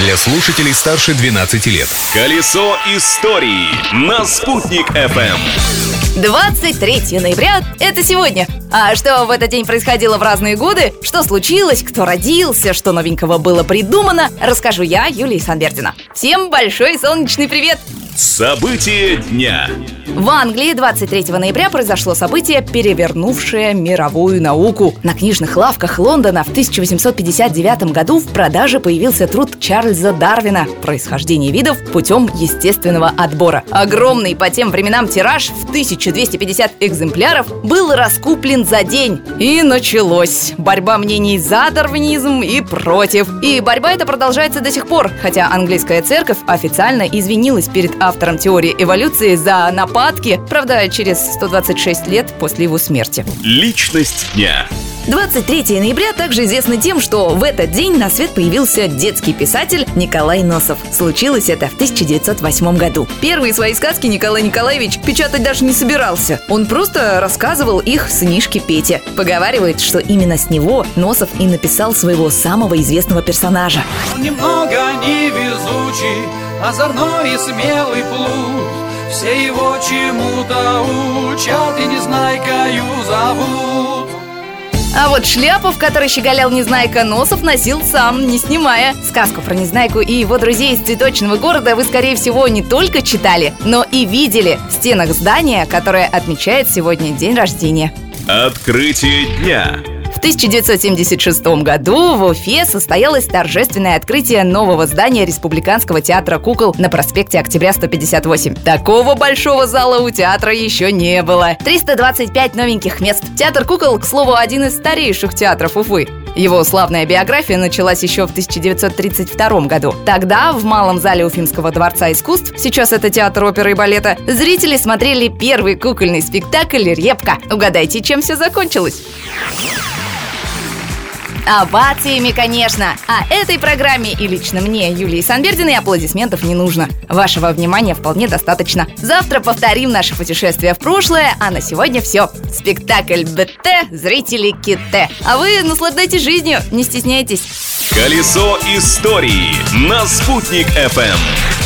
для слушателей старше 12 лет. Колесо истории на «Спутник FM. 23 ноября – это сегодня. А что в этот день происходило в разные годы, что случилось, кто родился, что новенького было придумано, расскажу я, Юлия Санбердина. Всем большой солнечный привет! События дня. В Англии 23 ноября произошло событие, перевернувшее мировую науку. На книжных лавках Лондона в 1859 году в продаже появился труд Чарльза Дарвина «Происхождение видов путем естественного отбора». Огромный по тем временам тираж в 1250 экземпляров был раскуплен за день. И началось борьба мнений за дарвинизм и против. И борьба эта продолжается до сих пор, хотя английская церковь официально извинилась перед автором теории эволюции за нападки, правда, через 126 лет после его смерти. Личность дня. 23 ноября также известно тем, что в этот день на свет появился детский писатель Николай Носов. Случилось это в 1908 году. Первые свои сказки Николай Николаевич печатать даже не собирался. Он просто рассказывал их сынишке Пете. Поговаривает, что именно с него Носов и написал своего самого известного персонажа. Он немного невезучий, озорной и смелый плут. Все его чему-то учат и незнайкою зовут. А вот шляпу, в которой щеголял Незнайка Носов, носил сам, не снимая. Сказку про Незнайку и его друзей из цветочного города вы, скорее всего, не только читали, но и видели в стенах здания, которое отмечает сегодня день рождения. Открытие дня. В 1976 году в Уфе состоялось торжественное открытие нового здания Республиканского театра кукол на проспекте Октября 158. Такого большого зала у театра еще не было. 325 новеньких мест. Театр кукол, к слову, один из старейших театров Уфы. Его славная биография началась еще в 1932 году. Тогда в Малом зале Уфимского дворца искусств, сейчас это театр оперы и балета, зрители смотрели первый кукольный спектакль «Репка». Угадайте, чем все закончилось? Овациями, конечно. А этой программе и лично мне, Юлии Санбердиной, аплодисментов не нужно. Вашего внимания вполне достаточно. Завтра повторим наше путешествие в прошлое, а на сегодня все. Спектакль БТ, зрители Ките. А вы наслаждайтесь жизнью, не стесняйтесь. Колесо истории на «Спутник FM.